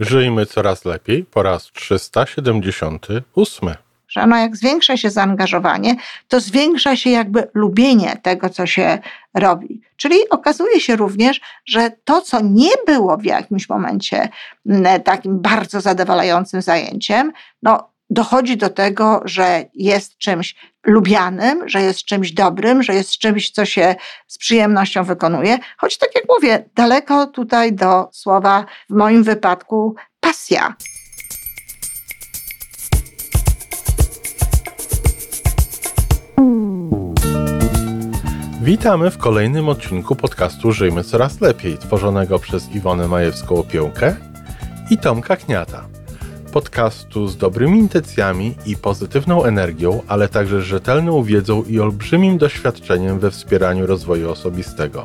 Żyjmy coraz lepiej po raz 378. Że no jak zwiększa się zaangażowanie, to zwiększa się jakby lubienie tego, co się robi. Czyli okazuje się również, że to, co nie było w jakimś momencie mm, takim bardzo zadowalającym zajęciem, no dochodzi do tego, że jest czymś lubianym, że jest czymś dobrym, że jest czymś, co się z przyjemnością wykonuje. Choć tak jak mówię, daleko tutaj do słowa w moim wypadku pasja. Witamy w kolejnym odcinku podcastu Żyjmy Coraz Lepiej, tworzonego przez Iwonę Majewską-Opiełkę i Tomka Kniata podcastu z dobrymi intencjami i pozytywną energią, ale także rzetelną wiedzą i olbrzymim doświadczeniem we wspieraniu rozwoju osobistego.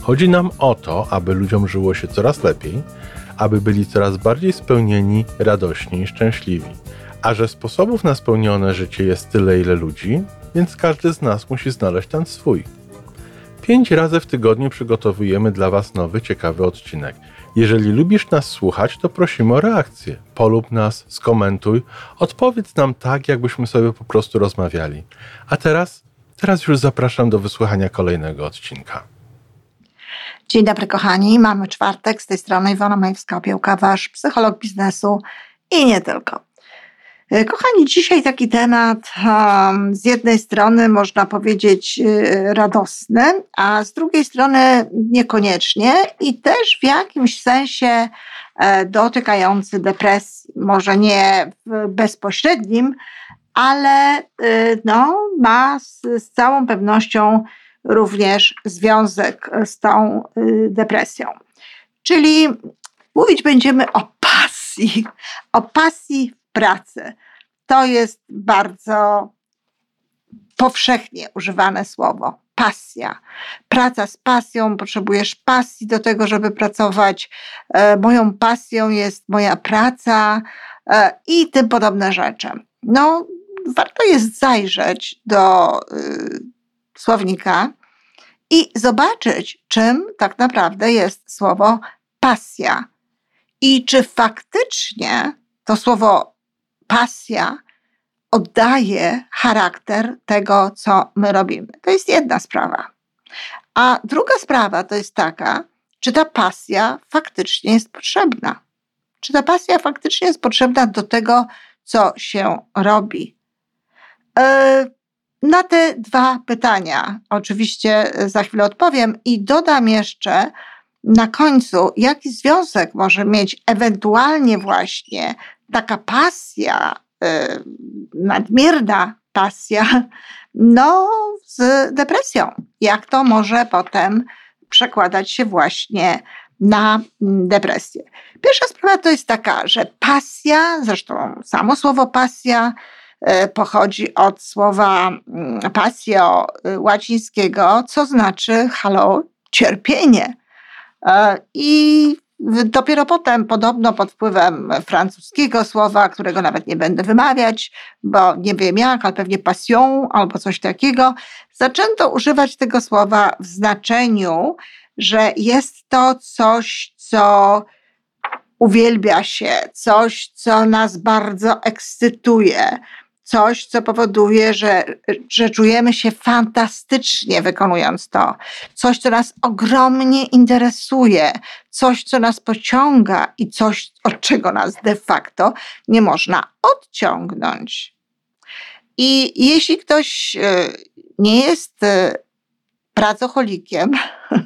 Chodzi nam o to, aby ludziom żyło się coraz lepiej, aby byli coraz bardziej spełnieni, radośni i szczęśliwi. A że sposobów na spełnione życie jest tyle, ile ludzi, więc każdy z nas musi znaleźć ten swój. Pięć razy w tygodniu przygotowujemy dla Was nowy, ciekawy odcinek – jeżeli lubisz nas słuchać, to prosimy o reakcję. Polub nas, skomentuj, odpowiedz nam tak, jakbyśmy sobie po prostu rozmawiali. A teraz, teraz już zapraszam do wysłuchania kolejnego odcinka. Dzień dobry kochani, mamy czwartek, z tej strony Iwona Majewska-Opiełka, wasz psycholog biznesu i nie tylko. E, kochani, dzisiaj taki temat um, z jednej strony można powiedzieć y, radosny, a z drugiej strony niekoniecznie i też w jakimś sensie e, dotykający depresji. Może nie bezpośrednim, ale no, ma z, z całą pewnością również związek z tą depresją. Czyli mówić będziemy o pasji, o pasji pracy. To jest bardzo powszechnie używane słowo. Pasja. Praca z pasją, potrzebujesz pasji do tego, żeby pracować. E, moją pasją jest moja praca e, i tym podobne rzeczy. No, warto jest zajrzeć do y, słownika i zobaczyć, czym tak naprawdę jest słowo pasja. I czy faktycznie to słowo pasja oddaje charakter tego, co my robimy. To jest jedna sprawa. A druga sprawa to jest taka, czy ta pasja faktycznie jest potrzebna. Czy ta pasja faktycznie jest potrzebna do tego, co się robi? E, na te dwa pytania oczywiście za chwilę odpowiem i dodam jeszcze na końcu, jaki związek może mieć ewentualnie właśnie taka pasja, y, nadmierna pasja, no z depresją. Jak to może potem przekładać się właśnie na depresję. Pierwsza sprawa to jest taka, że pasja, zresztą samo słowo pasja y, pochodzi od słowa mm, pasio y, łacińskiego, co znaczy halo, cierpienie. I Dopiero potem, podobno pod wpływem francuskiego słowa, którego nawet nie będę wymawiać, bo nie wiem jak, ale pewnie passion albo coś takiego, zaczęto używać tego słowa w znaczeniu, że jest to coś, co uwielbia się, coś, co nas bardzo ekscytuje, coś, co powoduje, że, że czujemy się fantastycznie wykonując to, coś, co nas ogromnie interesuje, coś, co nas pociąga i coś, od czego nas de facto nie można odciągnąć. I jeśli ktoś e, nie jest e, pracocholikiem,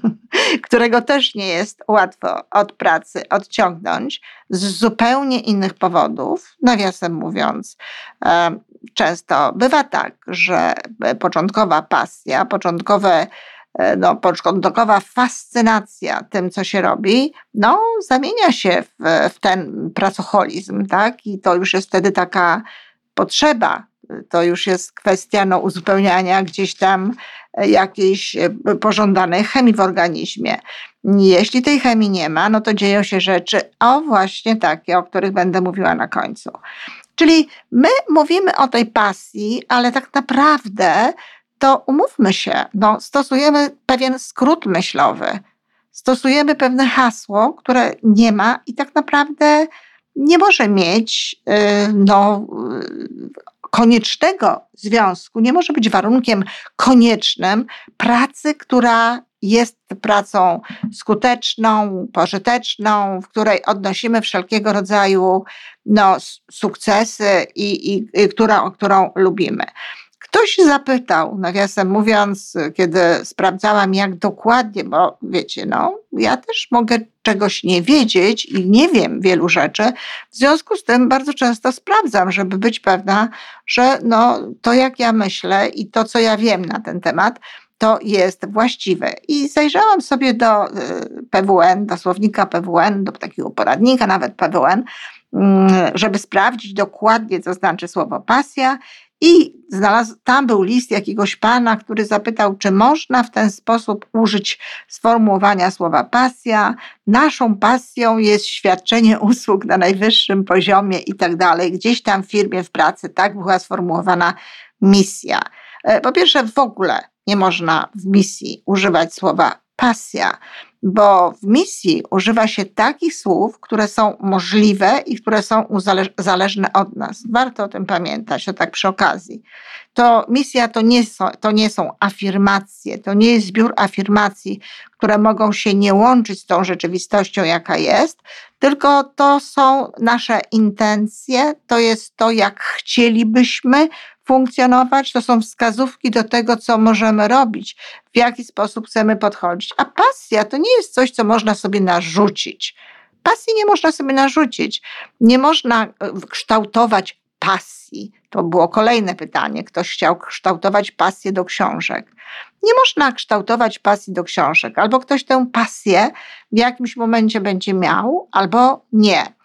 którego też nie jest łatwo od pracy odciągnąć z zupełnie innych powodów, nawiasem mówiąc, e, często bywa tak, że początkowa pasja, początkowe e, no, początkowa fascynacja tym, co się robi, no, zamienia się w, w ten pracoholizm, tak? I to już jest wtedy taka potrzeba, to już jest kwestia no, uzupełniania gdzieś tam e, jakiejś e, pożądanej chemii w organizmie. Jeśli tej chemii nie ma, no to dzieją się rzeczy, o właśnie takie, o których będę mówiła na końcu. Czyli my mówimy o tej pasji, ale tak naprawdę to umówmy się, no, stosujemy pewien skrót myślowy. stosujemy pewne hasło, które nie ma i tak naprawdę nie może mieć y, no, koniecznego związku, nie może być warunkiem koniecznym pracy, która jest pracą skuteczną, pożyteczną, w której odnosimy wszelkiego rodzaju no, sukcesy i, i, i która, którą lubimy. Ktoś zapytał, nawiasem mówiąc, kiedy sprawdzałam, jak dokładnie, bo wiecie, no, ja też mogę czegoś nie wiedzieć i nie wiem wielu rzeczy. W związku z tym bardzo często sprawdzam, żeby być pewna, że no, to, jak ja myślę i to, co ja wiem na ten temat, to jest właściwe. I zajrzałam sobie do y, PWN, do słownika PWN, do takiego poradnika nawet PWN, mm, żeby sprawdzić dokładnie, co znaczy słowo pasja. I znalazł, tam był list jakiegoś pana, który zapytał, czy można w ten sposób użyć sformułowania słowa pasja. Naszą pasją jest świadczenie usług na najwyższym poziomie i tak dalej. Gdzieś tam w firmie, w pracy tak była sformułowana misja. E, po pierwsze, w ogóle nie można w misji używać słowa pasja, bo w misji używa się takich słów, które są możliwe i które są zależne od nas. Warto o tym pamiętać, to tak przy okazji. To misja to nie, są, to nie są afirmacje, to nie jest zbiór afirmacji, które mogą się nie łączyć z tą rzeczywistością, jaka jest, tylko to są nasze intencje, to jest to, jak chcielibyśmy funkcjonować, to są wskazówki do tego, co możemy robić, w jaki sposób chcemy podchodzić. A pasja to nie jest coś, co można sobie narzucić. Pasji nie można sobie narzucić. Nie można e, kształtować pasji. To było kolejne pytanie. Ktoś chciał kształtować pasję do książek. Nie można kształtować pasji do książek. Albo ktoś tę pasję w jakimś momencie będzie miał, albo nie.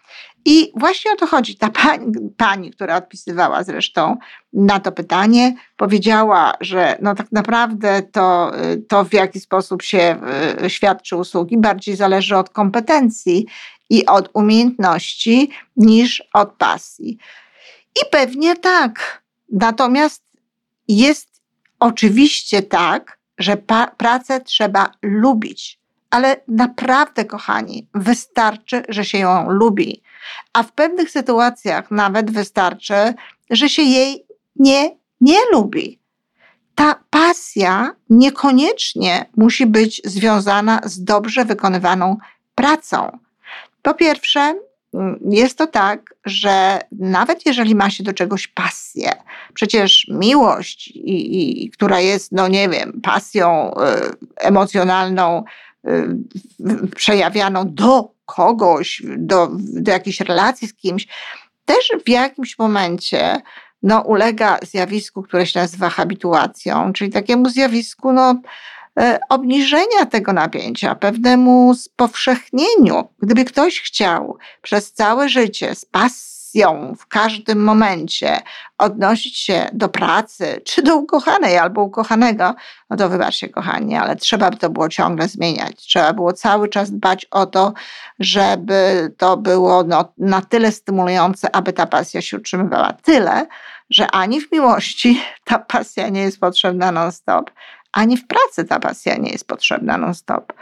I właśnie o to chodzi. Ta pani, pani, która odpisywała zresztą na to pytanie, powiedziała, że no tak naprawdę to, to w jaki sposób się e, świadczy usługi, bardziej zależy od kompetencji i od umiejętności niż od pasji. I pewnie tak. Natomiast jest oczywiście tak, że pracę trzeba lubić. Ale naprawdę, kochani, wystarczy, że się ją lubi a w pewnych sytuacjach nawet wystarczy, że się jej nie, nie lubi. Ta pasja niekoniecznie musi być związana z dobrze wykonywaną pracą. Po pierwsze, mm, jest to tak, że nawet jeżeli ma się do czegoś pasję, przecież miłość, i, i, która jest, no nie wiem, pasją y, emocjonalną, przejawianą do kogoś, do, do jakiejś relacji z kimś, też w jakimś momencie no, ulega zjawisku, które się nazywa habituacją, czyli takiemu zjawisku no, e, obniżenia tego napięcia, pewnemu spowszechnieniu. Gdyby ktoś chciał przez całe życie z pasji, w każdym momencie odnosić się do pracy, czy do ukochanej albo ukochanego, no to wybaczcie, kochani, ale trzeba by to było ciągle zmieniać. Trzeba było cały czas dbać o to, żeby to było no, na tyle stymulujące, aby ta pasja się utrzymywała. Tyle, że ani w miłości ta pasja nie jest potrzebna non-stop, ani w pracy ta pasja nie jest potrzebna non-stop.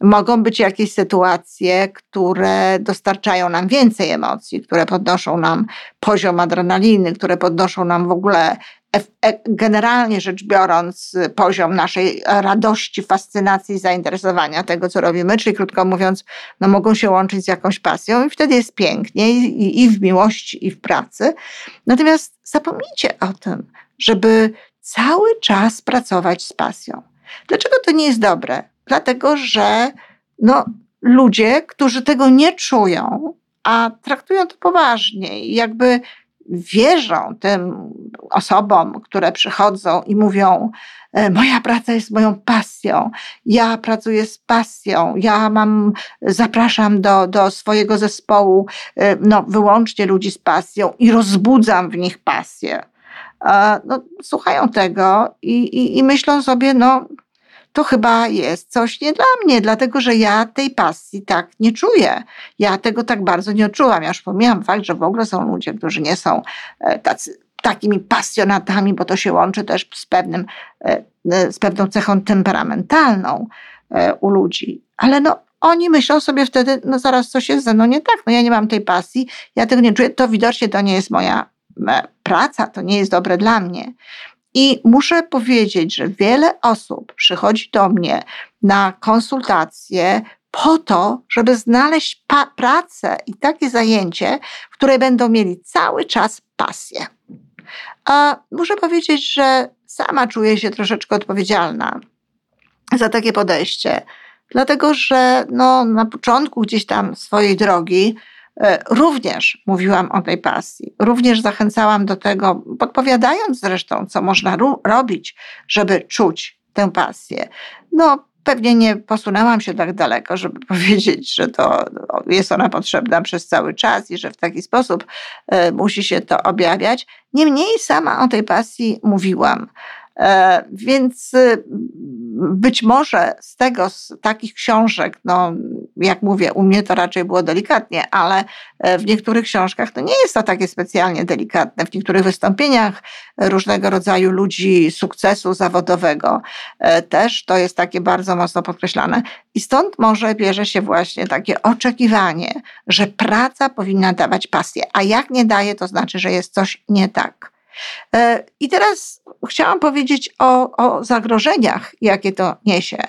Mogą być jakieś sytuacje, które dostarczają nam więcej emocji, które podnoszą nam poziom adrenaliny, które podnoszą nam w ogóle e, generalnie rzecz biorąc, poziom naszej radości, fascynacji, zainteresowania tego, co robimy, czyli krótko mówiąc, no mogą się łączyć z jakąś pasją i wtedy jest pięknie i, i w miłości, i w pracy. Natomiast zapomnijcie o tym, żeby cały czas pracować z pasją. Dlaczego to nie jest dobre? Dlatego, że no, ludzie, którzy tego nie czują, a traktują to poważnie i jakby wierzą tym osobom, które przychodzą i mówią: e, Moja praca jest moją pasją, ja pracuję z pasją, ja mam, zapraszam do, do swojego zespołu e, no, wyłącznie ludzi z pasją i rozbudzam w nich pasję no, słuchają tego i, i, i myślą sobie, no to chyba jest coś nie dla mnie, dlatego że ja tej pasji tak nie czuję. Ja tego tak bardzo nie odczułam. Ja już pomijam fakt, że w ogóle są ludzie, którzy nie są e, tacy, takimi pasjonatami, bo to się łączy też z, pewnym, e, e, z pewną cechą temperamentalną. u ludzi. Ale no, oni myślą sobie wtedy, no zaraz coś jest ze mną nie tak, no ja nie mam tej pasji, ja tego nie czuję, to widocznie to nie jest moja praca, to nie jest dobre dla mnie. I muszę powiedzieć, że wiele osób przychodzi do mnie na konsultacje po to, żeby znaleźć pracę i takie zajęcie, w której będą mieli cały czas pasję. A muszę powiedzieć, że sama czuję się troszeczkę odpowiedzialna za takie podejście, dlatego że no, na początku gdzieś tam swojej drogi e, również mówiłam o tej pasji, również zachęcałam do tego, podpowiadając zresztą, co można robić, żeby czuć tę pasję. No, pewnie nie posunęłam się tak daleko, żeby powiedzieć, że to jest ona potrzebna przez cały czas i że w taki sposób e, musi się to objawiać. Niemniej sama o tej pasji mówiłam. E, więc y, być może z tego, z takich książek, no jak mówię, u mnie to raczej było delikatnie, ale e, w niektórych książkach to nie jest to takie specjalnie delikatne. W niektórych wystąpieniach różnego rodzaju ludzi sukcesu zawodowego e, też to jest takie bardzo mocno podkreślane. I stąd może bierze się właśnie takie oczekiwanie, że praca powinna dawać pasję, a jak nie daje, to znaczy, że jest coś nie tak. E, I teraz chciałam powiedzieć o, o, zagrożeniach, jakie to niesie.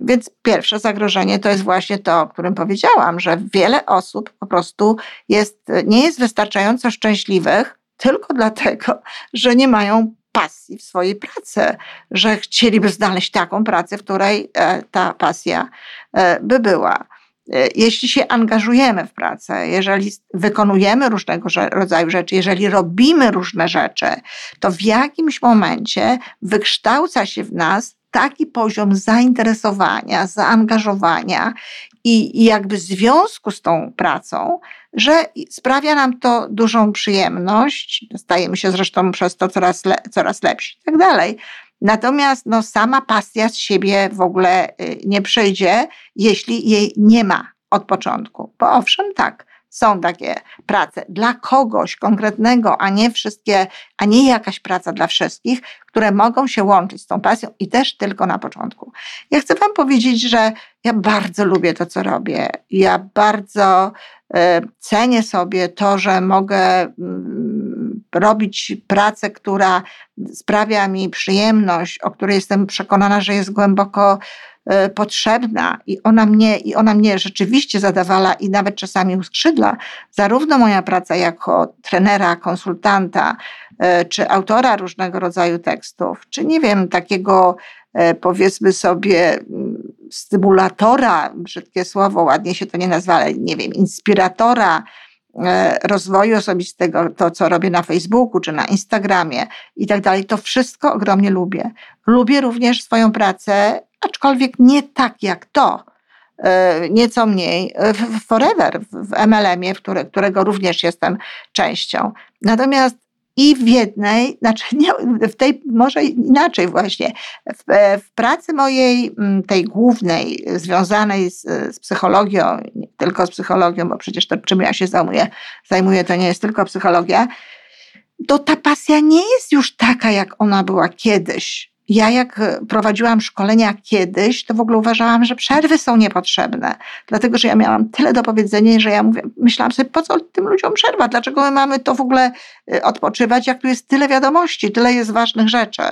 Więc pierwsze zagrożenie to jest właśnie to, o którym powiedziałam, że wiele osób po prostu jest, nie jest wystarczająco szczęśliwych tylko dlatego, że nie mają pasji w swojej pracy, że chcieliby znaleźć taką pracę, w której e, ta pasja e, by była. E, jeśli się angażujemy w pracę, jeżeli wykonujemy różnego rodzaju rzeczy, jeżeli robimy różne rzeczy, to w jakimś momencie wykształca się w nas taki poziom zainteresowania, zaangażowania i, jakby związku z tą pracą, że sprawia nam to dużą przyjemność. Stajemy się zresztą przez to coraz, le, coraz lepsi i tak dalej. Natomiast no, sama pasja z siebie w ogóle y, nie przyjdzie, jeśli jej nie ma od początku. Bo owszem, tak, są takie prace dla kogoś konkretnego, a nie wszystkie, a nie jakaś praca dla wszystkich, które mogą się łączyć z tą pasją i też tylko na początku. Ja chcę Wam powiedzieć, że ja bardzo lubię to, co robię. Ja bardzo y, cenię sobie to, że mogę y, robić pracę, która sprawia mi przyjemność, o której jestem przekonana, że jest głęboko e, potrzebna i ona mnie, i ona mnie rzeczywiście zadawala i nawet czasami uskrzydla, zarówno moja praca jako trenera, konsultanta, e, czy autora różnego rodzaju tekstów, czy nie wiem, takiego e, powiedzmy sobie mm, stymulatora, brzydkie słowo, ładnie się to nie nazywa, ale nie wiem, inspiratora, rozwoju osobistego, to co robię na Facebooku czy na Instagramie i tak dalej, to wszystko ogromnie lubię. Lubię również swoją pracę, aczkolwiek nie tak jak to, e, nieco mniej w Forever, w MLM-ie, którego również jestem częścią. Natomiast i w jednej, znaczy nie, w tej, może inaczej właśnie, w, w, pracy mojej, mm, tej głównej, związanej z, z, psychologią, nie tylko z psychologią, bo przecież to czym ja się zajmuję, zajmuję to nie jest tylko psychologia, to ta pasja nie jest już taka, jak ona była kiedyś ja jak e, prowadziłam szkolenia kiedyś, to w ogóle uważałam, że przerwy są niepotrzebne, dlatego że ja miałam tyle do powiedzenia, że ja mówię, myślałam sobie, po co tym ludziom przerwa? Dlaczego my mamy to w ogóle e, odpoczywać, jak tu jest tyle wiadomości, tyle jest ważnych rzeczy.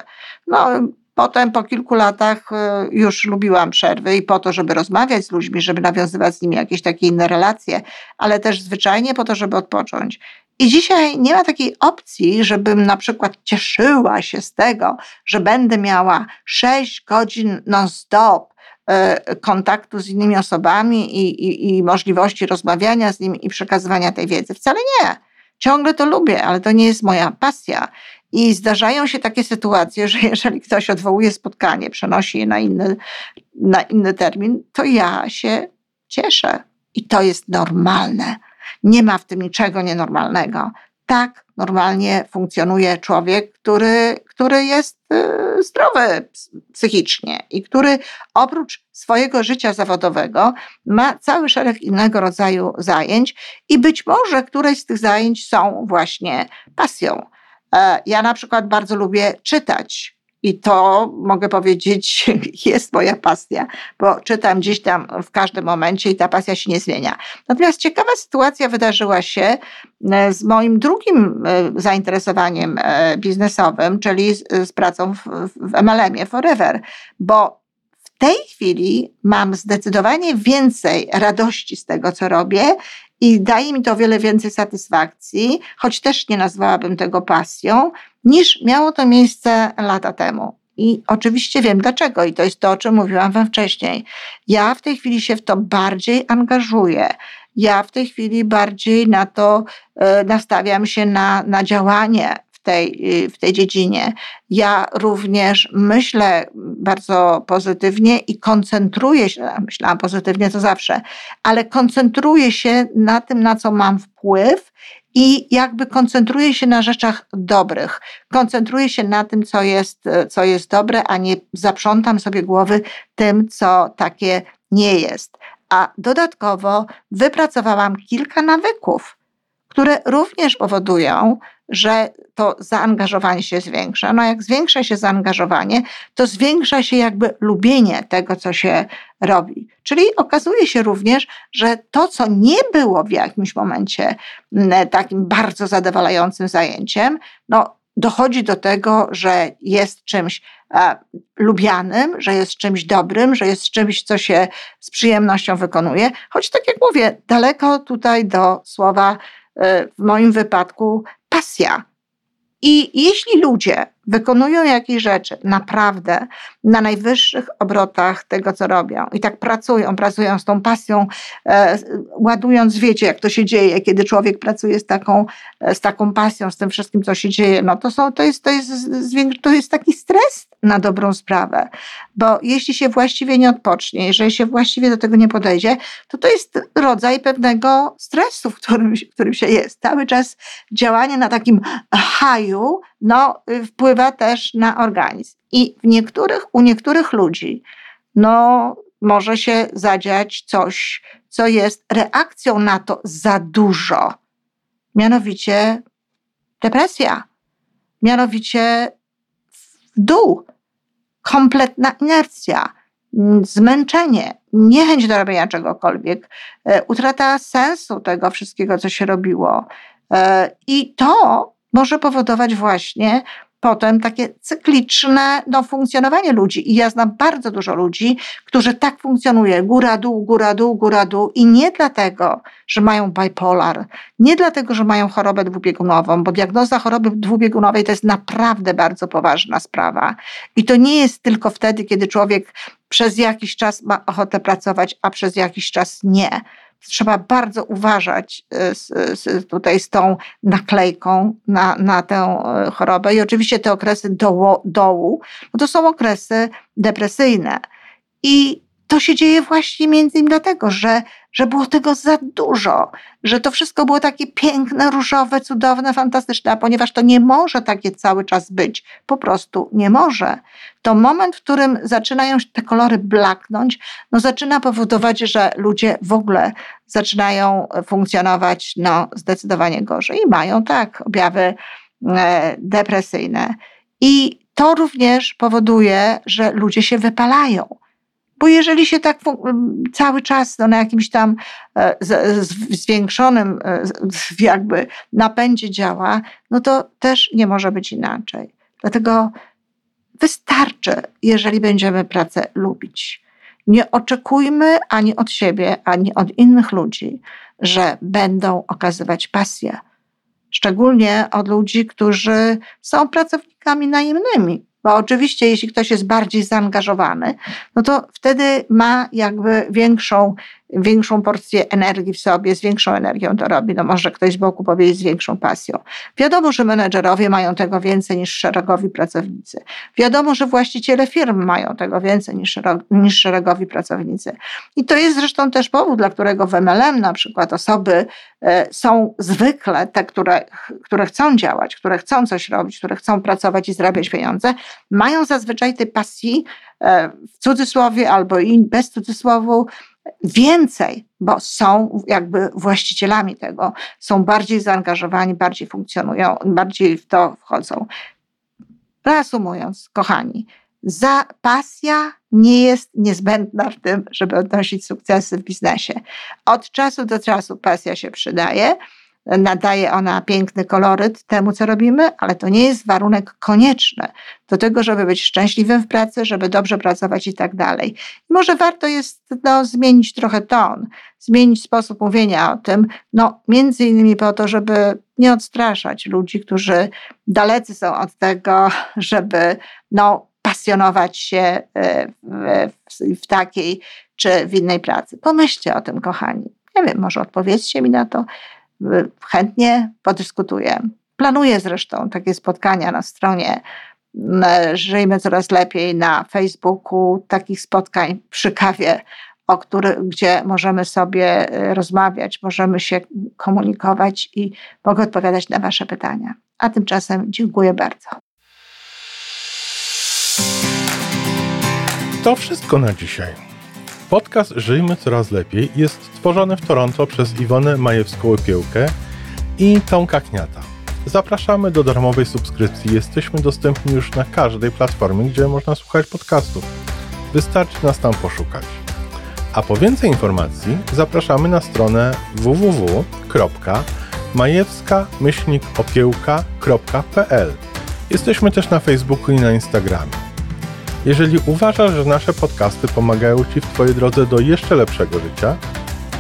No, Potem po kilku latach e, już lubiłam przerwy i po to, żeby rozmawiać z ludźmi, żeby nawiązywać z nimi jakieś takie inne relacje, ale też zwyczajnie po to, żeby odpocząć. I dzisiaj nie ma takiej opcji, żebym na przykład cieszyła się z tego, że będę miała 6 godzin non-stop e, kontaktu z innymi osobami i, i, i możliwości rozmawiania z nimi i przekazywania tej wiedzy. Wcale nie. Ciągle to lubię, ale to nie jest moja pasja. I zdarzają się takie sytuacje, że jeżeli ktoś odwołuje spotkanie, przenosi je na inny, na inny termin, to ja się cieszę. I to jest normalne. Nie ma w tym niczego nienormalnego. Tak normalnie funkcjonuje człowiek, który, który jest y, zdrowy psychicznie i który oprócz swojego życia zawodowego ma cały szereg innego rodzaju zajęć i być może któreś z tych zajęć są właśnie pasją. E, ja na przykład bardzo lubię czytać I to mogę powiedzieć, jest moja pasja, bo czytam gdzieś tam w każdym momencie i ta pasja się nie zmienia. Natomiast ciekawa sytuacja wydarzyła się e, z moim drugim e, zainteresowaniem biznesowym, czyli z, pracą w MLM-ie Forever, bo w tej chwili mam zdecydowanie więcej radości z tego, co robię i daje mi to o wiele więcej satysfakcji, choć też nie nazwałabym tego pasją, niż miało to miejsce lata temu. I oczywiście wiem dlaczego, i to jest to, o czym mówiłam Wam wcześniej. Ja w tej chwili się w to bardziej angażuję. Ja w tej chwili bardziej na to e, nastawiam się na, na działanie tej, w tej dziedzinie. Ja również myślę bardzo pozytywnie i koncentruję się, myślałam pozytywnie to zawsze, ale koncentruję się na tym, na co mam wpływ i jakby koncentruję się na rzeczach dobrych. Koncentruję się na tym, co jest, co jest dobre, a nie zaprzątam sobie głowy tym, co takie nie jest. A dodatkowo wypracowałam kilka nawyków, które również powodują, że to zaangażowanie się zwiększa. No jak zwiększa się zaangażowanie, to zwiększa się jakby lubienie tego, co się robi. Czyli okazuje się również, że to, co nie było w jakimś momencie takim bardzo zadowalającym zajęciem, no dochodzi do tego, że jest czymś e, lubianym, że jest czymś dobrym, że jest czymś, co się z przyjemnością wykonuje. Choć tak jak mówię, daleko tutaj do słowa w moim wypadku pasja. I jeśli ludzie wykonują jakieś rzeczy naprawdę na najwyższych obrotach tego, co robią. I tak pracują, pracują z tą pasją, e, ładując, wiecie, jak to się dzieje, kiedy człowiek pracuje z taką, e, z taką pasją, z tym wszystkim, co się dzieje, no to, są, to, jest, to, jest, to jest taki stres na dobrą sprawę. Bo jeśli się właściwie nie odpocznie, jeżeli się właściwie do tego nie podejdzie, to to jest rodzaj pewnego stresu, w którym, w którym się jest. Cały czas działanie na takim haju, no, wpływa też na organizm. I w niektórych, u niektórych ludzi no, może się zadziać coś, co jest reakcją na to za dużo. Mianowicie depresja, mianowicie w dół, kompletna inercja, zmęczenie, niechęć do robienia czegokolwiek, e, utrata sensu tego wszystkiego, co się robiło. E, I to może powodować właśnie potem takie cykliczne no, funkcjonowanie ludzi. I ja znam bardzo dużo ludzi, którzy tak funkcjonuje, góra, dół, góra, dół, góra, dół i nie dlatego, że mają bipolar, nie dlatego, że mają chorobę dwubiegunową, bo diagnoza choroby dwubiegunowej to jest naprawdę bardzo poważna sprawa. I to nie jest tylko wtedy, kiedy człowiek przez jakiś czas ma ochotę pracować, a przez jakiś czas nie trzeba bardzo uważać e, z, z, tutaj z tą naklejką na, na tę e, chorobę. I oczywiście te okresy dołu, dołu no to są okresy depresyjne. I to się dzieje właśnie między innymi dlatego, że, że było tego za dużo, że to wszystko było takie piękne, różowe, cudowne, fantastyczne, a ponieważ to nie może takie cały czas być, po prostu nie może, to moment, w którym zaczynają te kolory blaknąć, no zaczyna powodować, że ludzie w ogóle zaczynają funkcjonować no, zdecydowanie gorzej i mają tak objawy e, depresyjne. I to również powoduje, że ludzie się wypalają bo jeżeli się tak cały czas no, na jakimś tam e, zwiększonym e, jakby napędzie działa, no to też nie może być inaczej. Dlatego wystarczy, jeżeli będziemy pracę lubić. Nie oczekujmy ani od siebie, ani od innych ludzi, że będą okazywać pasję. Szczególnie od ludzi, którzy są pracownikami najemnymi, bo oczywiście, jeśli ktoś jest bardziej zaangażowany, no to wtedy ma jakby większą większą porcję energii w sobie, z większą energią to robi. No może ktoś z boku powiedzieć z większą pasją. Wiadomo, że menedżerowie mają tego więcej niż szeregowi pracownicy. Wiadomo, że właściciele firm mają tego więcej niż, niż szeregowi pracownicy. I to jest zresztą też powód, dla którego w MLM na przykład osoby e, są zwykle te, które, które chcą działać, które chcą coś robić, które chcą pracować i zarabiać pieniądze, mają zazwyczaj tej pasji e, w cudzysłowie albo i bez cudzysłowu więcej, bo są jakby właścicielami tego, są bardziej zaangażowani, bardziej funkcjonują, bardziej w to wchodzą. Reasumując, kochani, za pasja nie jest niezbędna w tym, żeby odnosić sukcesy w biznesie. Od czasu do czasu pasja się przydaje, nadaje ona piękny koloryt temu, co robimy, ale to nie jest warunek konieczny do tego, żeby być szczęśliwym w pracy, żeby dobrze pracować i tak dalej. Może warto jest no, zmienić trochę ton, zmienić sposób mówienia o tym, no, między innymi po to, żeby nie odstraszać ludzi, którzy dalecy są od tego, żeby no, pasjonować się e, w, w, w takiej czy w innej pracy. Pomyślcie o tym, kochani. Nie wiem, może odpowiedzcie mi na to chętnie podyskutuję. Planuję zresztą takie spotkania na stronie Żyjmy Coraz Lepiej na Facebooku, takich spotkań przy kawie, o który, gdzie możemy sobie e, rozmawiać, możemy się komunikować i mogę odpowiadać na Wasze pytania. A tymczasem dziękuję bardzo. To wszystko na dzisiaj. Podcast Żyjmy Coraz Lepiej jest stworzony w Toronto przez Iwonę Majewską-Opiełkę i Tomka Kniata. Zapraszamy do darmowej subskrypcji. Jesteśmy dostępni już na każdej platformie, gdzie można słuchać podcastów. Wystarczy nas tam poszukać. A po więcej informacji zapraszamy na stronę www.majewska-opiełka.pl Jesteśmy też na Facebooku i na Instagramie. Jeżeli uważasz, że nasze podcasty pomagają Ci w Twojej drodze do jeszcze lepszego życia,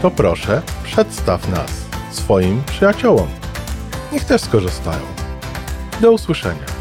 to proszę, przedstaw nas swoim przyjaciołom. Niech też skorzystają. Do usłyszenia.